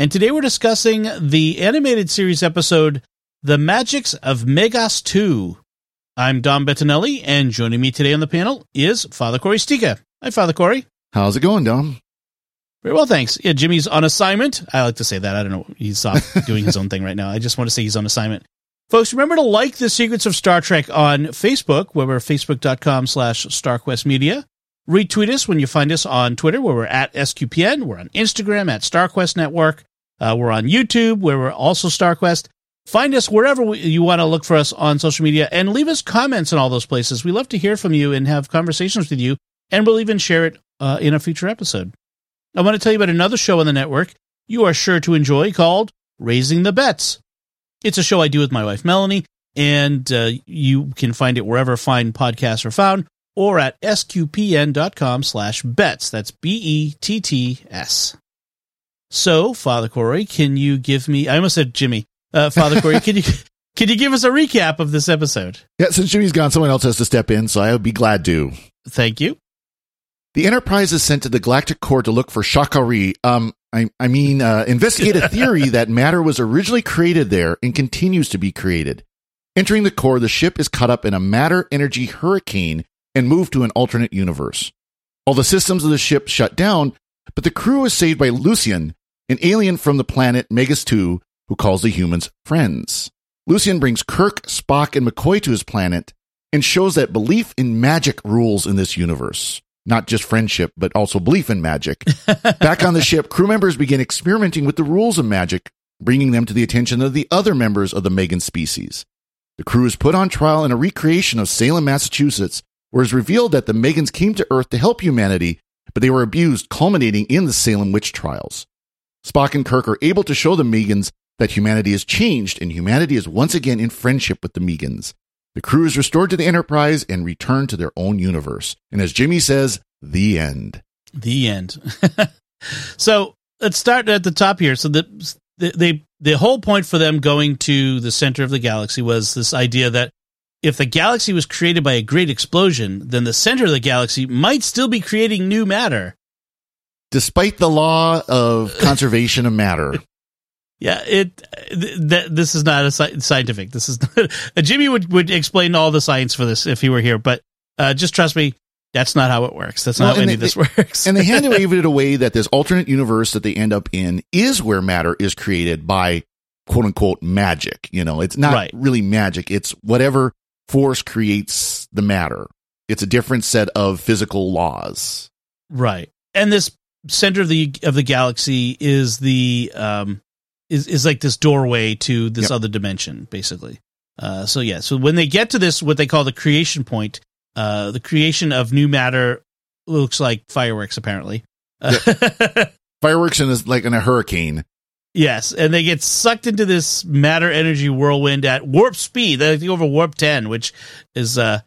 And today we're discussing the animated series episode, The Magicks of Megas-Tu. I'm Dom Bettinelli, and joining me today on the panel is Father Cory Sticha. Hi, Father Cory. How's it going, Dom? Very well, thanks. Yeah, Jimmy's on assignment. I like to say that. I don't know. He's off doing his own thing right now. I just want to say he's on assignment. Folks, remember to like The Secrets of Star Trek on Facebook, where we're facebook.com slash StarQuest Media. Retweet us when you find us on Twitter, where we're at SQPN. We're on Instagram at StarQuest Network. Uh, we're on YouTube, where we're also StarQuest. Find us wherever we, you want to look for us on social media and leave us comments in all those places. We love to hear from you and have conversations with you, and we'll even share it uh, in a future episode. I want to tell you about another show on the network you are sure to enjoy called Raising the Betts. It's a show I do with my wife, Melanie, and uh, you can find it wherever fine podcasts are found or at sqpn.com slash betts. That's B-E-T-T-S. So, Father Cory, can you give me, I almost said Jimmy, uh, Father Cory, can you, can you give us a recap of this episode? Yeah, since Jimmy's gone, someone else has to step in, so I would be glad to. Thank you. The Enterprise is sent to the Galactic Core to look for Sha Ka Ree. Um, I, I mean, uh, investigate a theory that matter was originally created there and continues to be created. Entering the core, the ship is caught up in a matter energy hurricane and moved to an alternate universe. All the systems of the ship shut down, but the crew is saved by Lucien, an alien from the planet Megas-Tu who calls the humans friends. Lucien brings Kirk, Spock, and McCoy to his planet and shows that belief in magic rules in this universe not just friendship, but also belief in magic. Back on the ship, crew members begin experimenting with the rules of magic, bringing them to the attention of the other members of the Megan species. The crew is put on trial in a recreation of Salem, Massachusetts, where it's revealed that the Megans came to Earth to help humanity, but they were abused, culminating in the Salem witch trials. Spock and Kirk are able to show the Megans that humanity has changed and humanity is once again in friendship with the Megans. The crew is restored to the Enterprise and return to their own universe. And as Jimmy says, the end. The end. so let's start at the top here. So the, the they the whole point for them going to the center of the galaxy was this idea that if the galaxy was created by a great explosion, then the center of the galaxy might still be creating new matter. Despite the law of conservation of matter. Yeah, it. Th- this is not a sci- scientific. This is not, uh, Jimmy would would explain all the science for this if he were here, but uh, just trust me, that's not how it works. That's not well, how any they, of this works. and they hand wave it away that this alternate universe that they end up in is where matter is created by quote unquote magic. You know, it's not right. really magic. It's whatever force creates the matter. It's a different set of physical laws. Right. And this center of the of the galaxy is the um is is like this doorway to this yep. other dimension, basically. Uh, so yeah, so when they get to this, what they call the creation point, uh, the creation of new matter looks like fireworks, apparently. Yep. fireworks in like in a hurricane. Yes, and they get sucked into this matter energy whirlwind at warp speed. I think over warp ten, which is uh,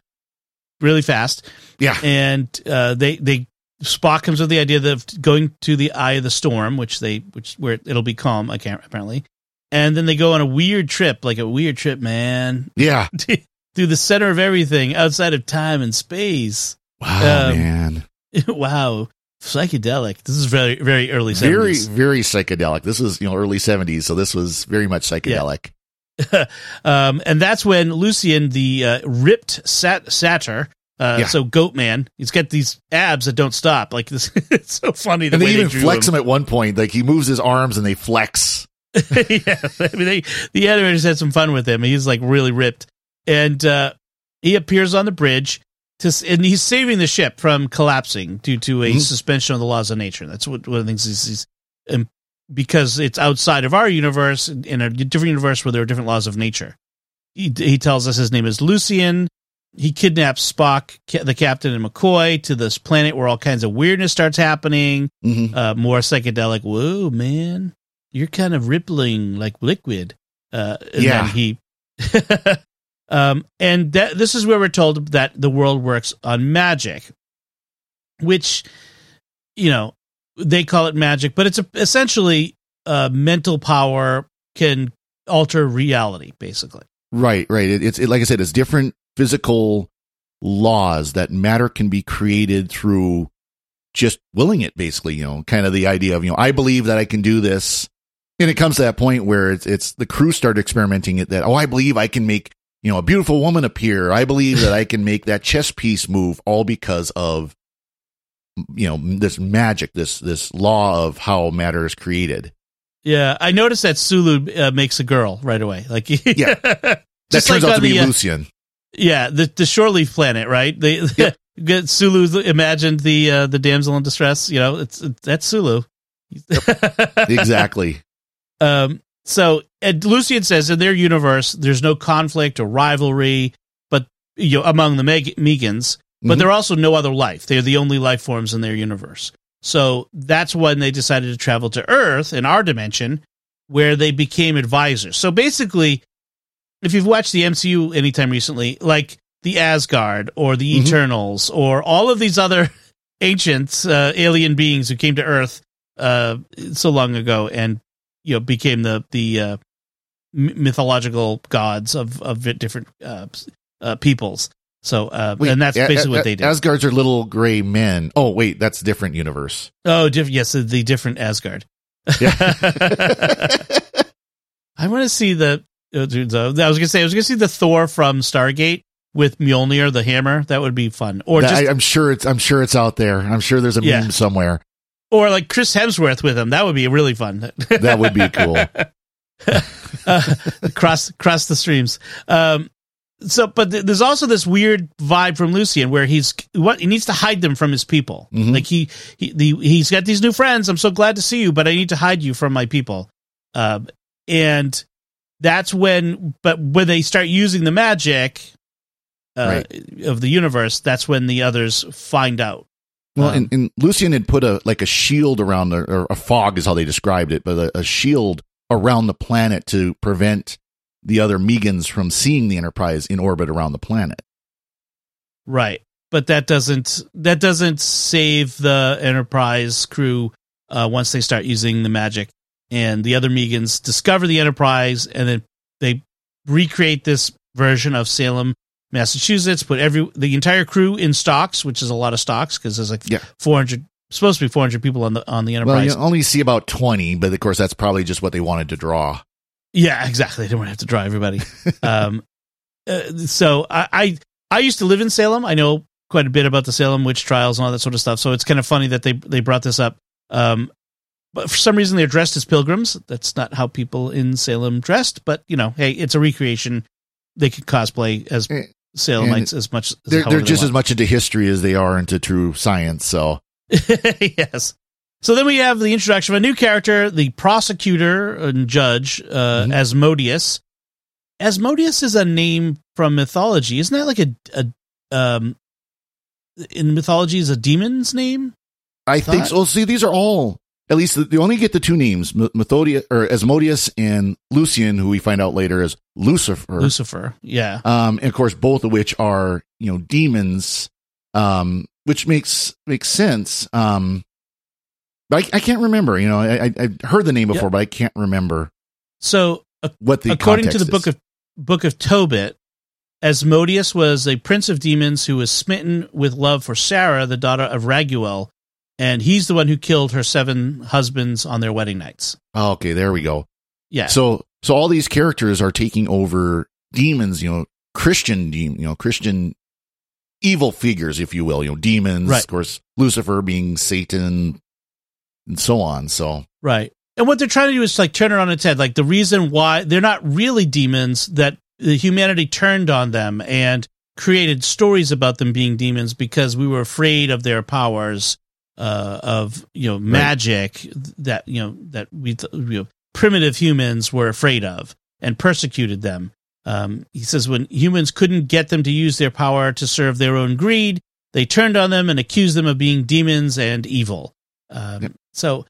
really fast. Yeah, and uh, they they Spock comes with the idea of going to the eye of the storm, which they which where it'll be calm. I can't apparently, and then they go on a weird trip, like a weird trip, man. Yeah, through the center of everything, outside of time and space. Wow, um, man! wow, psychedelic. This is very very early. 70s. Very very psychedelic. This was you know early seventies, so this was very much psychedelic. Yeah. um, and that's when Lucien, the uh, ripped sat- satyr, uh, yeah. So Goat Man, he's got these abs that don't stop. Like this, it's so funny. The and they even they flex him. him. at one point. Like he moves his arms and they flex. yeah, I mean, they, the animators had some fun with him. He's like really ripped, and uh, he appears on the bridge to, and he's saving the ship from collapsing due to a mm-hmm. suspension of the laws of nature. That's what one of the things he's, he's um, because it's outside of our universe in a different universe where there are different laws of nature. He, he tells us his name is Lucien he kidnaps Spock, the captain, and McCoy to this planet where all kinds of weirdness starts happening. Mm-hmm. Uh, more psychedelic. Whoa, man! you're kind of rippling like liquid. Uh, and Yeah. he, um, and that, this is where we're told that the world works on magic, which, you know, they call it magic, but it's a, essentially uh, mental power can alter reality, basically. Right, right. It, it's it, like I said, it's different physical laws that matter can be created through just willing it. Basically, you know, kind of the idea of you know, I believe that I can do this, and it comes to that point where it's it's the crew start experimenting it. That oh, I believe I can make you know a beautiful woman appear. I believe that I can make that chess piece move, all because of you know this magic, this this law of how matter is created. Yeah, I noticed that Sulu uh, makes a girl right away. Like, Yeah. That turns like out to be the, uh, Lucien. Yeah, the the Shoreleaf planet, right? They Yep. Sulu imagined the uh, the damsel in distress. You know, it's, it's that's Sulu. exactly. Um. So and Lucien says in their universe, there's no conflict or rivalry, but you know, among the Meg- Megans, but Mhm. there are also no other life. They're the only life forms in their universe. So that's when they decided to travel to Earth in our dimension, where they became advisors. So basically, if you've watched the MCU anytime recently, like the Asgard or the Mhm. Eternals or all of these other ancient uh, alien beings who came to Earth uh, so long ago and you know became the the uh, mythological gods of of different uh, uh, peoples. So uh, Wait, and that's basically A- what they did. Asgards are little gray men. Oh, wait, that's a different universe. oh, diff- yes, the, the different Asgard. Yeah. I want to see the. Uh, uh, I was gonna say I was gonna see the Thor from Stargate with Mjolnir, the hammer. That would be fun. Or That- just I, am sure it's. I'm sure it's out there. I'm sure there's a Yeah. meme somewhere. or like Chris Hemsworth with him. That would be really fun. That would be cool. uh, cross cross the streams. Um, so, but th- there's also this weird vibe from Lucien where he's what he needs to hide them from his people. Mhm. Like he he the, he's got these new friends. I'm so glad to see you, but I need to hide you from my people. Um, and that's when, but when they start using the magic uh, of the universe, that's when the others find out. Well, Um, and, and Lucien had put a like a shield around the, or a fog is how they described it, but a, a shield around the planet to prevent the other Megans from seeing the Enterprise in orbit around the planet. Right. But that doesn't that doesn't save the Enterprise crew uh, once they start using the magic. And the other Megans discover the Enterprise and then they recreate this version of Salem, Massachusetts, put every the entire crew in stocks, which is a lot of stocks because there's like Yeah. 400 supposed to be 400 people on the on the Enterprise. Well, you only see about twenty, but of course that's probably just what they wanted to draw. Yeah, exactly. They don't want to have to draw everybody. um, uh, so I, I I used to live in Salem. I know quite a bit about the Salem witch trials and all that sort of stuff. So it's kind of funny that they they brought this up. Um, but for some reason they're dressed as pilgrims. That's not how people in Salem dressed. But you know, hey, it's a recreation. They could cosplay as Eh, Salemites as much. As They're, they're they just as much into history as they are into true science. So yes. So then we have the introduction of a new character, the prosecutor and judge, uh, Mhm. Asmodeus. Asmodeus is a name from mythology. Isn't that like a, a um, in mythology is a demon's name? I think so. Well, see, these are all at least they only get the two names, Methodius or Asmodeus and Lucien, who we find out later is Lucifer. Lucifer. Yeah. um, and of course, both of which are you know demons, um, which makes makes sense. Um, but I, I can't remember. You know, I, I I've heard the name before, but I can't remember So what the according to the context book of book of Tobit, Asmodeus was a prince of demons who was smitten with love for Sarah, the daughter of Raguel, and he's the one who killed her seven husbands on their wedding nights. Oh, okay, there we go. Yeah. So so all these characters are taking over demons. You know, Christian demon. You know, Christian evil figures, if you will. You know, demons. Right. Of course, Lucifer being Satan, and so on. So Right. And what they're trying to do is like turn it on its head. Like the reason why they're not really demons, that the humanity turned on them and created stories about them being demons because we were afraid of their powers uh, of you know magic that you know that we th- you know, primitive humans were afraid of and persecuted them. Um, he says when humans couldn't get them to use their power to serve their own greed, they turned on them and accused them of being demons and evil. Um, Yep. So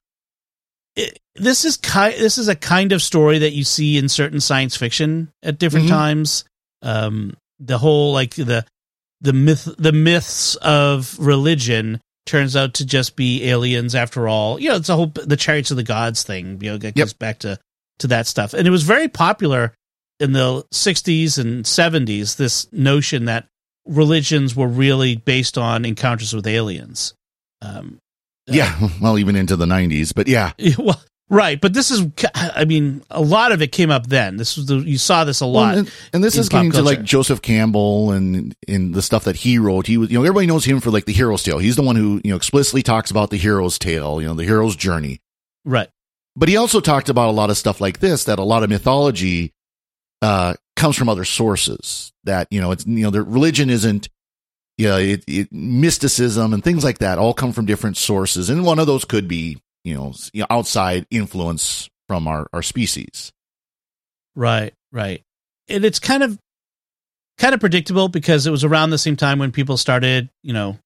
it, this is ki- this is a kind of story that you see in certain science fiction at different Mhm. times. Um, the whole like the the myth the myths of religion turns out to just be aliens after all. You know, it's a whole the chariots of the gods thing. You know, Yep. goes back to to that stuff, and it was very popular in the '60s and '70s. This notion that religions were really based on encounters with aliens. Um, Yeah, well, even into the '90s, but yeah, well, right, but this is, I mean, a lot of it came up then. This was the, you saw this a Well, lot. and, and this is getting to like. Joseph Campbell and in the stuff that he wrote. He was, you know, everybody knows him for like the hero's tale. He's the one who you know explicitly talks about the hero's tale, you know, the hero's journey. right, But he also talked about a lot of stuff like this that a lot of mythology uh, comes from other sources. That you know, it's you know, the religion isn't. Yeah, it, it, mysticism and things like that all come from different sources, and one of those could be you know, s- you know outside influence from our our species. right, right. And it's kind of, kind of predictable because it was around the same time when people started, you know,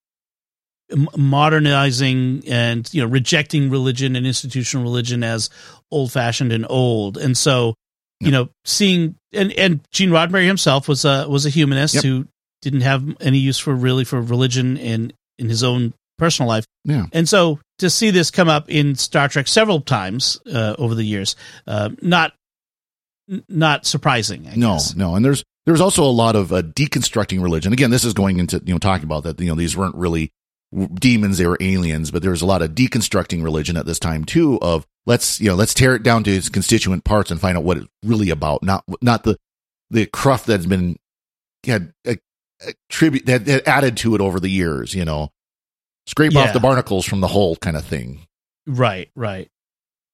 modernizing and you know rejecting religion and institutional religion as old fashioned and old and so you know seeing and and Gene Roddenberry himself was a was a humanist Yep. who didn't have any use for really for religion in in his own personal life Yeah. and so to see this come up in Star Trek several times uh, over the years uh, not not surprising I no, guess. no, and there's there's also a lot of uh, deconstructing religion. Again, this is going into you know talking about that. You know, these weren't really demons; they were aliens. But there's a lot of deconstructing religion at this time too. Of let's you know let's tear it down to its constituent parts and find out what it's really about. Not not the the cruft that's been had a, a tribute that, that added to it over the years. You know, scrape Yeah. off the barnacles from the whole kind of thing. Right, right.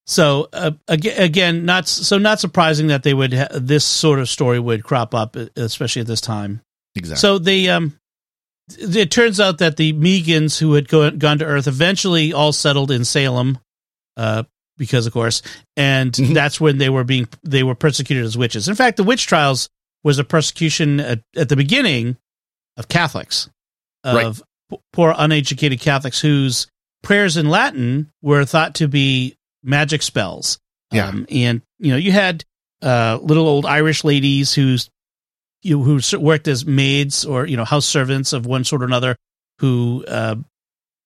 So uh, again, again, not so not surprising that they would ha- this sort of story would crop up, especially at this time. Exactly. So they um, it turns out that the Megans who had go- gone to Earth eventually all settled in Salem, uh, because of course, and that's when they were being they were persecuted as witches. In fact, the witch trials was a persecution at, at the beginning of Catholics, of Right. Poor uneducated Catholics whose prayers in Latin were thought to be magic spells. Yeah. Um, and you know, you had uh, little old Irish ladies who's you who worked as maids or you know house servants of one sort or another who uh,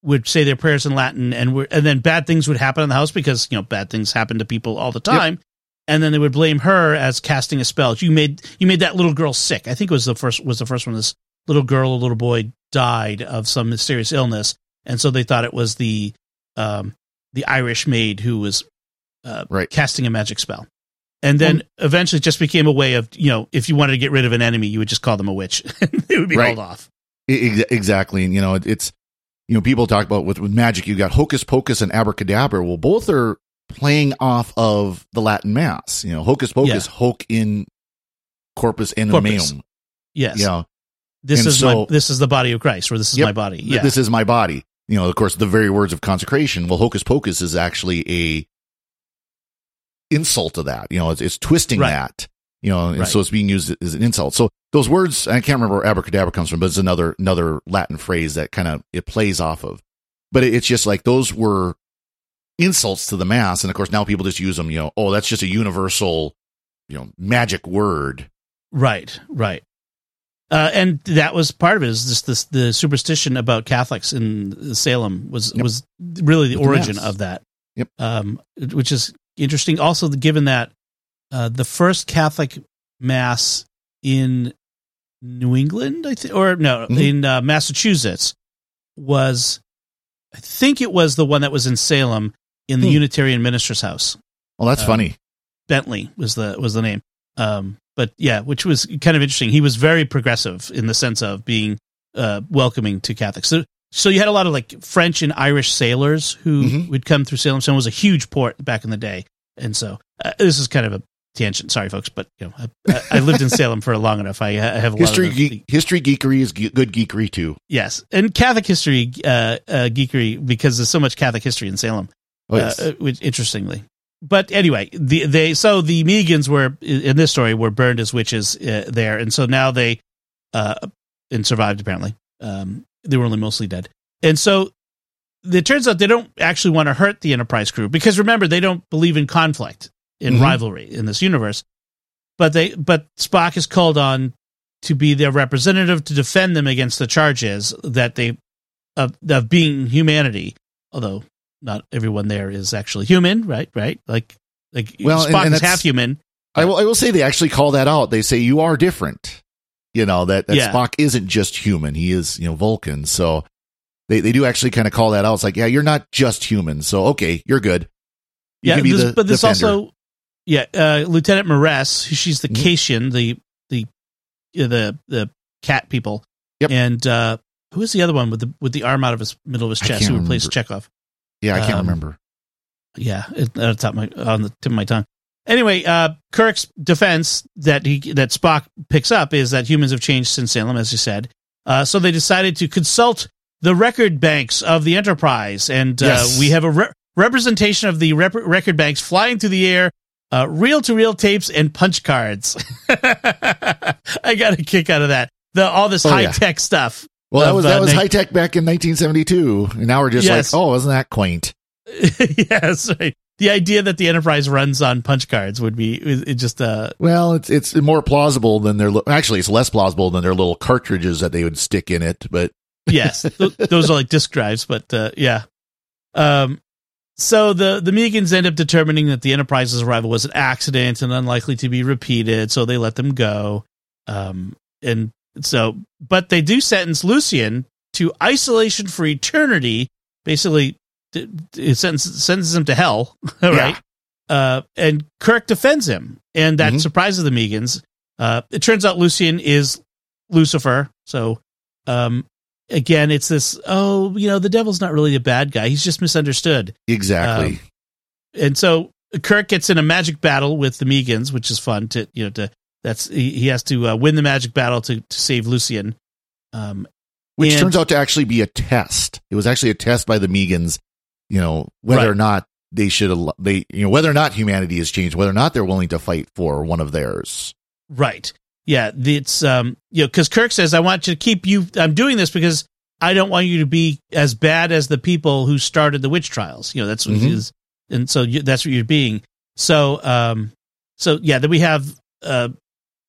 would say their prayers in Latin and were, and then bad things would happen in the house because you know bad things happen to people all the time. And then they would blame her as casting a spell. You made you made that little girl sick. I think it was the first was the first one. This little girl or little boy died of some mysterious illness, and so they thought it was the um, the Irish maid who was uh, Right. casting a magic spell. And then eventually it just became a way of, you know, if you wanted to get rid of an enemy, you would just call them a witch. they would be Right. hauled off. Exactly. And, you know, it's, you know, people talk about with, with magic, you got hocus pocus and abracadabra. Well, both are playing off of the Latin mass. You know, hocus pocus, hoc in corpus in Corpus. Yes. You know, this and is so- my this is the body of Christ, or this is Yep. my body. Yeah. this is my body. You know, of course, the very words of consecration. Well, hocus pocus is actually a insult to that. You know, it's, it's twisting Right. that. You know, and Right. so it's being used as an insult. So those words, I can't remember where abracadabra comes from, but it's another another Latin phrase that kind of it plays off of. But it, it's just like those were insults to the mass, and of course now people just use them. You know, oh, that's just a universal, you know, magic word. Right, right. Uh, and that was part of it. Is just this the superstition about Catholics in Salem was Yep. was really the With origin mass. of that. Yep. Um, which is interesting. Also, given that uh, the first Catholic mass in New England, I think, or no, Mhm. in uh, Massachusetts, was I think it was the one that was in Salem in the Hmm. Unitarian Minister's House. Well, that's Um, funny. Bentley was the was the name. Um, but yeah, which was kind of interesting. He was very progressive in the sense of being uh, welcoming to Catholics. So, so you had a lot of like French and Irish sailors who Mhm. would come through Salem. Salem was a huge port back in the day, and so uh, this is kind of a tangent. Sorry, folks, but you know, I, I- lived in Salem for long enough. I, I have a History the- history geekery is ge- good geekery too. yes, and Catholic history uh, uh, geekery because there's so much Catholic history in Salem Oh, yes. uh, which interestingly. But anyway, the they so the Megans were in this story were burned as witches uh, there, and so now they uh and survived apparently. Um, they were only mostly dead, and so it turns out they don't actually want to hurt the Enterprise crew because remember they don't believe in conflict in Mhm. rivalry in this universe. But they but Spock is called on to be their representative to defend them against the charges that they of of being humanity. Although not everyone there is actually human, right? Right? Like like Well, Spock and is half human. I will, I will say they actually call that out. They say you are different. You know, that, that Yeah. Spock isn't just human. He is, you know, Vulcan. So they, they do actually kind of call that out. It's like, yeah, you're not just human. So, okay, you're good. You yeah, this- the but this defender. also, yeah, uh, Lieutenant M'Ress, who- she's the Mhm. The the uh, the the cat people, Yep. and uh, who is the other one with the with the arm out of his middle of his chest who replaced. Chekov? Yeah, I can't um, remember. Yeah, it, on the top of my on the tip of my tongue. Anyway, uh, Kirk's defense that he that Spock picks up is that humans have changed since Salem, as you said. Uh, so they decided to consult the record banks of the Enterprise, and uh, we have a re- representation of the rep- record banks flying through the air, uh, reel-to-reel tapes and punch cards. I got a kick out of that. The all this Oh, high-tech stuff. Well, that was, that was high tech back in 1972. And now we're just Yes. like, oh, isn't that quaint? yes, right. The idea that the Enterprise runs on punch cards would be it it just uh Well, it's, it's more plausible than their, actually, it's less plausible than their little cartridges that they would stick in it. But yes, th- those are like disk drives, but uh, yeah. Um, so the the Megans end up determining that the Enterprise's arrival was an accident and unlikely to be repeated, so they let them go. Um, and so, but they do sentence Lucien to isolation for eternity. Basically, it sentences, sentences him to hell. right? Uh, and Kirk defends him, and that Mhm. surprises the Megans. Uh, it turns out Lucien is Lucifer, so um, again, it's this. Oh, you know, the devil's not really a bad guy; he's just misunderstood. exactly. Um, And so Kirk gets in a magic battle with the Megans, which is fun to you know to that's he, he has to uh, win the magic battle to to save Lucien. Um, which and- turns out to actually be a test. It was actually a test by the Megans, you know, whether Right. or not they should, they, you know, whether or not humanity has changed, whether or not they're willing to fight for one of theirs. Right. Yeah. It's um. You know, because Kirk says, "I want you to keep you. I'm doing this because I don't want you to be as bad as the people who started the witch trials. You know, that's what Mhm. is, and so you, that's what you're being. So um. So yeah, then we have uh.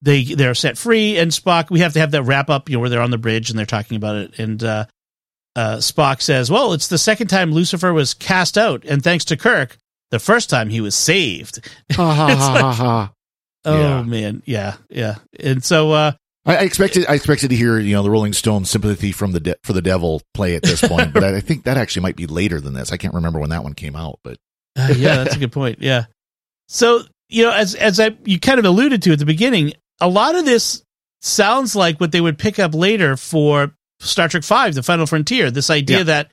They they're set free, and Spock. We have to have that wrap up, you know, where they're on the bridge and they're talking about it, and uh, uh, Spock says, "Well, it's the second time Lucifer was cast out, and thanks to Kirk, the first time he was saved." Ha ha It's ha like- ha ha. Oh Yeah. man, yeah, yeah, and so uh, I, I expected, I expected to hear, you know, the Rolling Stones "Sympathy from the De- for the Devil" play at this point, but I, I think that actually might be later than this. I can't remember when that one came out, but Uh, yeah, that's a good point. Yeah. So, you know, as as I you kind of alluded to at the beginning, a lot of this sounds like what they would pick up later for Star Trek Five: The Final Frontier. This idea Yeah. that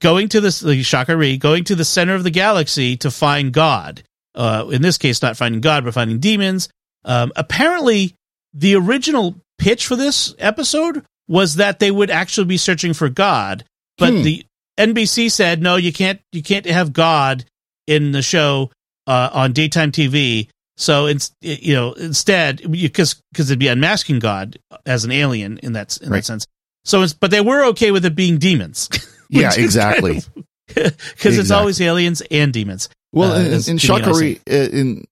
going to this the Sha Ka Ree, going to the center of the galaxy to find God. Uh, in this case, not finding God, but finding demons. Um, apparently, the original pitch for this episode was that they would actually be searching for God, but Hmm. the NBC said no, you can't. You can't have God in the show uh, on daytime TV. So it's you know instead because because it'd be unmasking God as an alien in that in Right. that sense. So it's but they were okay with it being demons. yeah, exactly. Because it's Exactly. always aliens and demons. Well, Uh, in, in Sha Ka Ree, in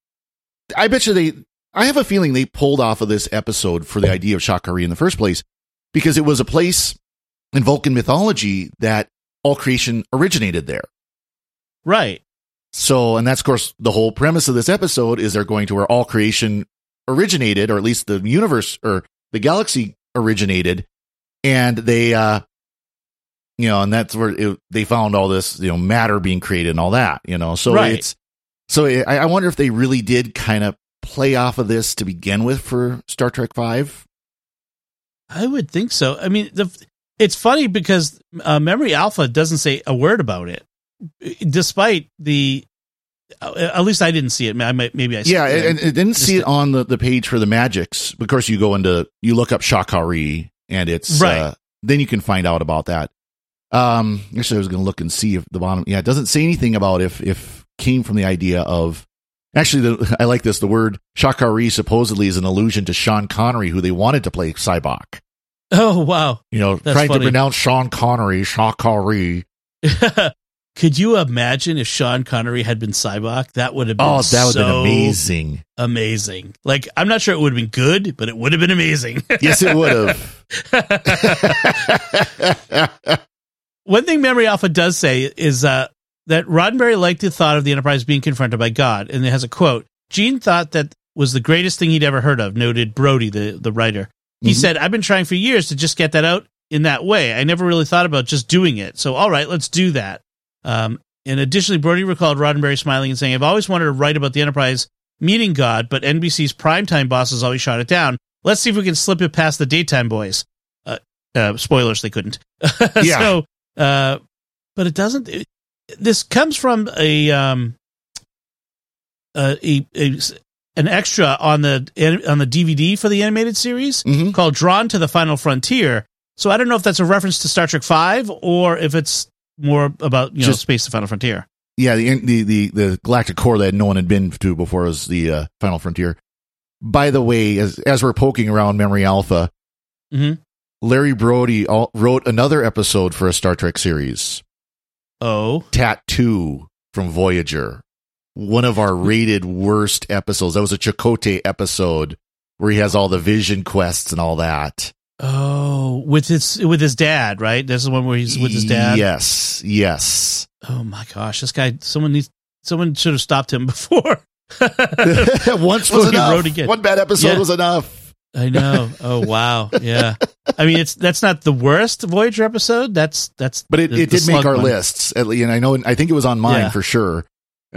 I bet you they. I have a feeling they pulled off of this episode for the idea of Sha Ka Ree in the first place because it was a place in Vulcan mythology that all creation originated there. Right. So, and that's of course the whole premise of this episode is they're going to where all creation originated, or at least the universe or the galaxy originated, and they, uh, you know, and that's where it, they found all this, you know, matter being created and all that, you know. So Right. it's so I, I wonder if they really did kind of play off of this to begin with for Star Trek Five. I would think so. I mean, the it's funny because uh, Memory Alpha doesn't say a word about it, despite the. Uh, at least I didn't see it. I might, maybe I. Yeah, and it didn't see it on the, the page for the magicks. Of course, you go into you look up Sha Ka Ree, and it's Right. uh, then you can find out about that. Um, actually, I was going to look and see if the bottom. Yeah, it doesn't say anything about if if came from the idea of. Actually, the, I like this. The word Sha Ka Ree supposedly is an allusion to Sean Connery, who they wanted to play Sybok. Oh wow! You know, That's trying funny. to pronounce Sean Connery, Sha Ka Ree. Could you imagine if Sean Connery had been Sybok? That would have been Oh, that would have been so amazing. amazing. Like, I'm not sure it would have been good, but it would have been amazing. Yes, it would have. One thing Memory Alpha does say is uh, that Roddenberry liked the thought of the Enterprise being confronted by God, and it has a quote. Gene thought that was the greatest thing he'd ever heard of, noted Brody, the, the writer. He Mhm. said, I've been trying for years to just get that out in that way. I never really thought about just doing it. So, all right, let's do that. Um, and additionally, Brody recalled Roddenberry smiling and saying, I've always wanted to write about the Enterprise meeting God, but NBC's primetime bosses always shot it down. Let's see if we can slip it past the daytime boys. Uh, uh, spoilers, they couldn't. Yeah. so, uh, but it doesn't. It, this comes from a, um, uh, a, a an extra on the on the DVD for the animated series Mhm. called "Drawn to the Final Frontier." So I don't know if that's a reference to Star Trek Five or if it's more about you know Just- space, the Final Frontier. Yeah, the, the the the galactic core that no one had been to before was the uh, Final Frontier. By the way, as as we're poking around Memory Alpha, Mhm. Larry Brody al- wrote another episode for a Star Trek series, Oh, Tattoo from Voyager. One of our rated worst episodes. That was a Chakotay episode where he has all the vision quests and all that. Oh, with his with his dad, right? This is the one where he's with his dad. Yes, yes. Oh my gosh, this guy! Someone needs. Someone should have stopped him before. Once was enough. One bad episode Yeah. was enough. I know. Oh wow. Yeah. I mean, it's that's not the worst Voyager episode. That's that's. But it, the- it did make our one. lists. At least, and I know I think it was on mine Yeah. for sure.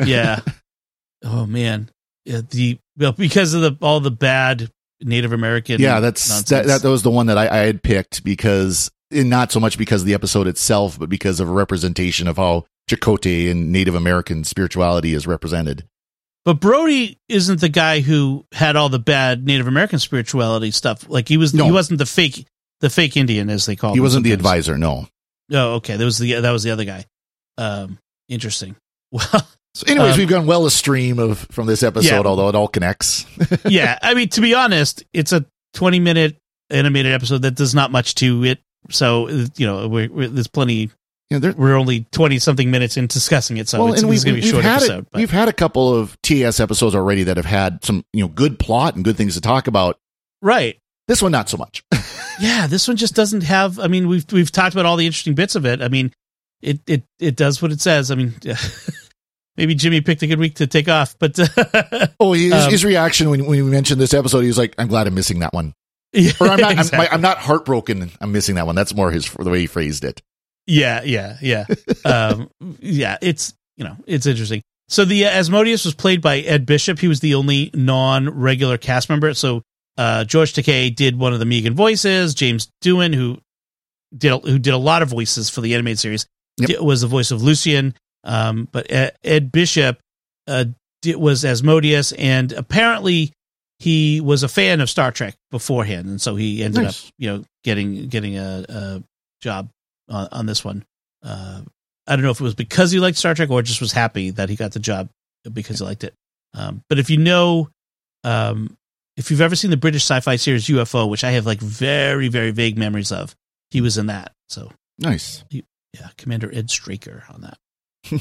Yeah. oh man. Yeah. The well because of the all the bad Native American. yeah, that's that, that. That was the one that I, I had picked because, and not so much because of the episode itself, but because of a representation of how Chakotay and Native American spirituality is represented. But Brody isn't the guy who had all the bad Native American spirituality stuff. Like he was. No. He wasn't the fake. The fake Indian, as they call. Him. He wasn't the advisor. No. Oh, okay. That was the that was the other guy. Um, interesting. Well, So, anyways, Um, we've gone well astream of from this episode, Yeah. although it all connects. yeah. I mean, to be honest, it's a twenty minute animated episode that does not much to it. So you know, we're, we're, there's plenty. Yeah, there, We're only twenty something minutes in discussing it, so it's, and it's going to be a short had episode. but- we've had a couple of TS episodes already that have had some you know good plot and good things to talk about. right. This one, not so much. Yeah, this one just doesn't have. I mean, we've we've talked about all the interesting bits of it. I mean, it it it does what it says. I mean, maybe Jimmy picked a good week to take off, but Oh, his, Um, his reaction when, when we mentioned this episode, he was like, "I'm glad I'm missing that one." yeah, Or I'm not. exactly. I'm, I'm not heartbroken. I'm missing that one. That's more his the way he phrased it. yeah, yeah, yeah, um, yeah. It's you know, it's interesting. So the uh, Asmodeus was played by Ed Bishop. He was the only non-regular cast member. So uh, George Takei did one of the Megan voices. James Doohan, who did a, who did a lot of voices for the animated series, Yep. di- was the voice of Lucien. Um, but Ed, Bishop uh, was Asmodeus, and apparently he was a fan of Star Trek beforehand, and so he ended Nice. up, you know, getting getting a, a job on, on this one. Uh, I don't know if it was because he liked Star Trek or just was happy that he got the job because he liked it. Um, but if you know, um, if you've ever seen the British sci-fi series UFO, which I have like very very vague memories of, he was in that. So Nice. yeah, Commander Ed Straker on that.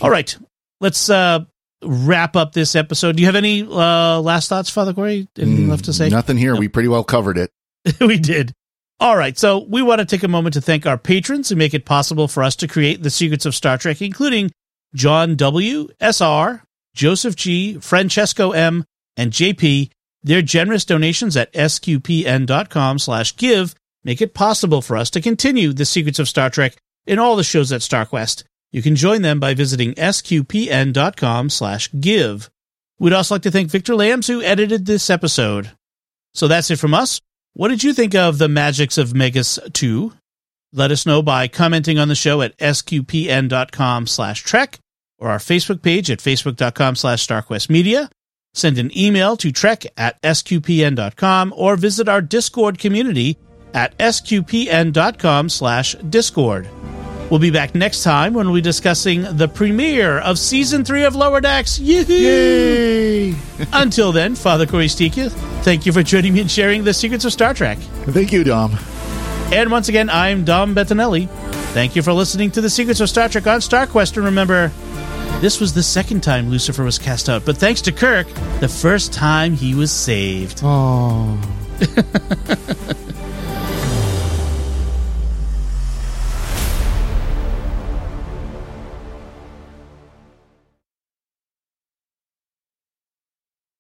All right, let's uh, wrap up this episode. Do you have any uh, last thoughts, Father Cory? Anything Mm, left to say? Nothing here. Nope. We pretty well covered it. we did. All right, so we want to take a moment to thank our patrons who make it possible for us to create the secrets of Star Trek, including John W, SR, Joseph G, Francesco M, and JP. Their generous donations at sqpn.com slash give make it possible for us to continue the secrets of Star Trek in all the shows at StarQuest. You can join them by visiting sqpn.com slash give. We'd also like to thank Victor Lambs who edited this episode. So that's it from us. What did you think of the magicks of Megas 2? Let us know by commenting on the show at sqpn.com slash trek or our Facebook page at facebook.com slash starquestmedia. Send an email to trek at sqpn.com or visit our Discord community at sqpn.com slash discord. We'll be back next time when we'll be discussing the premiere of season three of Lower Decks. Yay! Until then, Father Cory Sticha, thank you for joining me and sharing the secrets of Star Trek. Thank you, Dom. And once again, I'm Dom Bettinelli. Thank you for listening to the Secrets of Star Trek on StarQuest. And remember, this was the second time Lucifer was cast out, but thanks to Kirk, the first time he was saved. Oh.